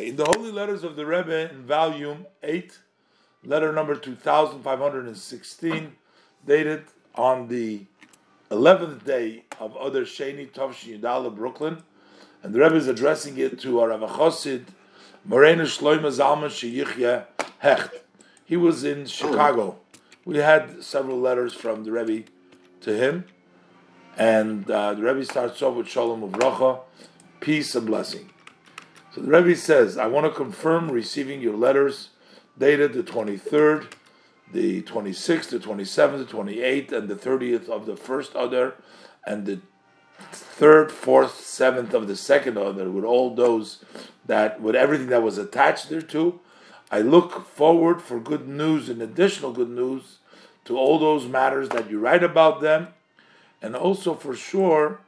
Okay, in the Holy Letters of the Rebbe in volume 8, letter number 2516, dated on the 11th day of Adar Sheni Tovshi Yudala, Brooklyn, and the Rebbe is addressing it to our Rav Chosid, Morena Shloima Zalman Sheyichya Hecht. He was in Chicago. We had several letters from the Rebbe to him, and uh, the Rebbe starts off with Shalom Uvracha, peace and blessing. So the Rebbe says, I want to confirm receiving your letters dated the 23rd, the 26th, the 27th, the 28th, and the 30th of the first Adar, and the third, fourth, seventh of the second Adar, with all those that, with everything that was attached thereto. I look forward for good news and additional good news to all those matters that you write about them, and also for sure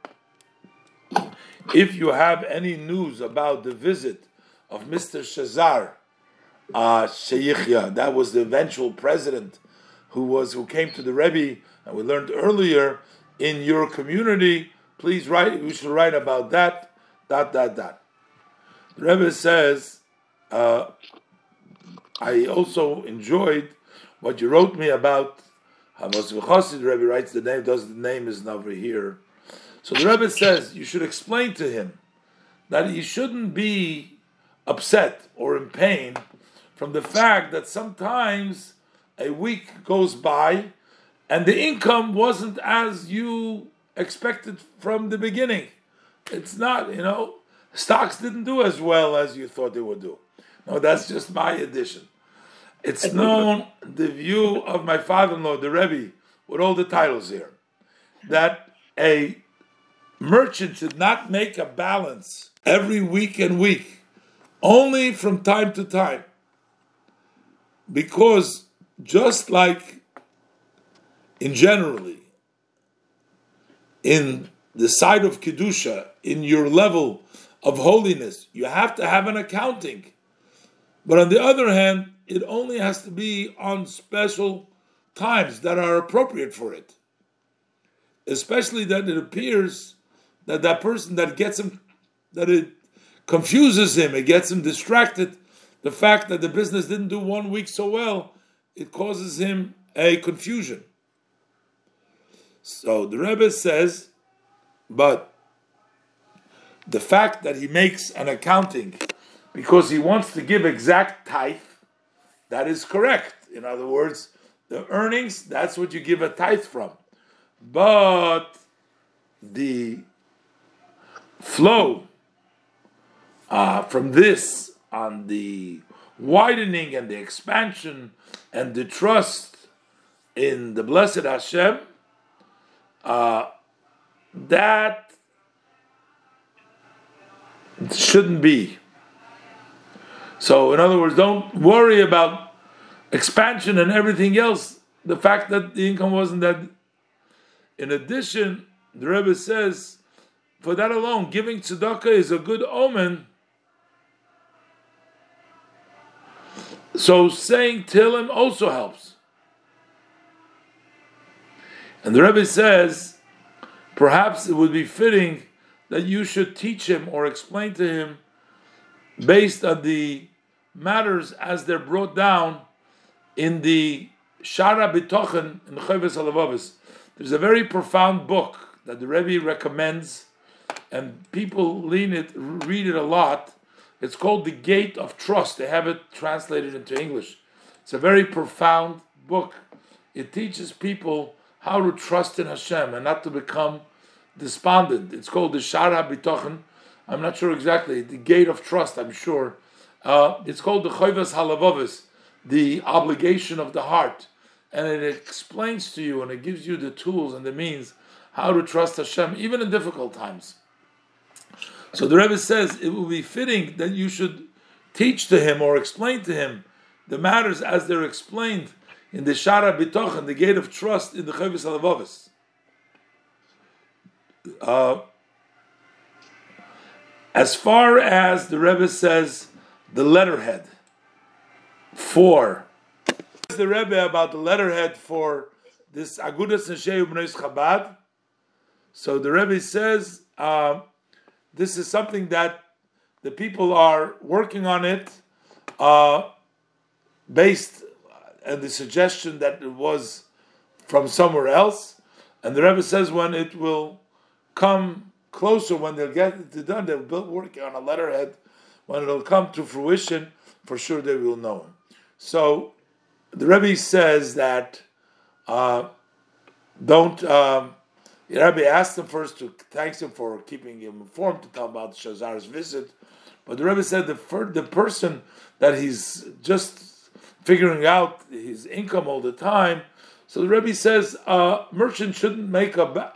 if you have any news about the visit of Mr. Shazar uh, that was the eventual president who was who came to the Rebbe, and we learned earlier in your community. Please write. You should write about that. Dot dot dot. The Rebbe says, uh, I also enjoyed what you wrote me about. Havas The Rebbe writes the name. Does the name is over here. So the Rebbe says you should explain to him that he shouldn't be upset or in pain from the fact that sometimes a week goes by and the income wasn't as you expected from the beginning. It's not, you know, stocks didn't do as well as you thought they would do. No, that's just my addition. It's known the view of my father-in-law, the Rebbe, with all the titles here, that a merchant should not make a balance every week and week, only from time to time. Because just like in generally, in the side of Kedusha, in your level of holiness, you have to have an accounting. But on the other hand, it only has to be on special times that are appropriate for it. Especially that it appears that that person that gets him, that it confuses him, it gets him distracted. The fact that the business didn't do one week so well, it causes him a confusion. So the Rebbe says, but the fact that he makes an accounting because he wants to give exact tithe, that is correct. In other words, the earnings, that's what you give a tithe from. But the flow uh, from this on the widening and the expansion and the trust in the blessed Hashem, uh, that shouldn't be. So, in other words, don't worry about expansion and everything else. The fact that the income wasn't that. In addition, the Rebbe says for that alone, giving tzedakah is a good omen. So saying Tillim also helps. And the Rebbe says, perhaps it would be fitting that you should teach him or explain to him based on the matters as they're brought down in the Shara Bitochen in Chovos HaLevavos. There's a very profound book that the Rebbe recommends and people lean it, read it a lot. It's called The Gate of Trust. They have it translated into English. It's a very profound book. It teaches people how to trust in Hashem and not to become despondent. It's called the Shara Bitochen. I'm not sure exactly. The Gate of Trust, I'm sure. Uh, it's called the Chovos HaLevavos, the obligation of the heart. And it explains to you and it gives you the tools and the means how to trust Hashem, even in difficult times. So the Rebbe says it will be fitting that you should teach to him or explain to him the matters as they're explained in the Shara Bitochen, the gate of trust in the Chovos HaLevavos. Uh, as far as the Rebbe says, the letterhead for the Rebbe about the letterhead for this Agudas Neshei Bnei Chabad. So the Rebbe says. Uh, this is something that the people are working on it uh, based on the suggestion that it was from somewhere else. And the Rebbe says when it will come closer, when they'll get it done, they'll be working on a letterhead. When it'll come to fruition, for sure they will know. So the Rebbe says that uh, don't. Um, the Rebbe asked him first to thanks him for keeping him informed to tell about Shazar's visit, but the Rebbe said the the person that he's just figuring out his income all the time. So the Rebbe says a uh, merchant shouldn't make a, ba-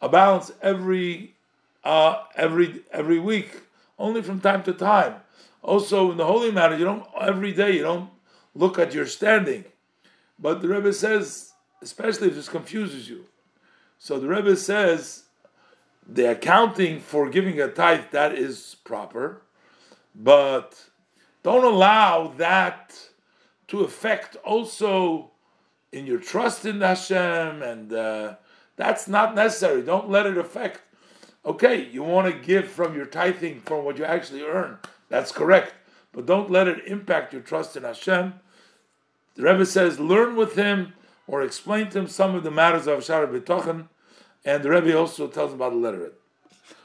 a balance every uh, every every week, only from time to time. Also in the holy matter, you don't every day you don't look at your standing. But the Rebbe says, especially if this confuses you. So the Rebbe says the accounting for giving a tithe that is proper, but don't allow that to affect also in your trust in Hashem, and uh, that's not necessary. Don't let it affect. Okay, you want to give from your tithing from what you actually earn. That's correct, but don't let it impact your trust in Hashem. The Rebbe says, learn with him or explain to him some of the matters of Shara B'tochen, and the Rebbe also tells him about the letter.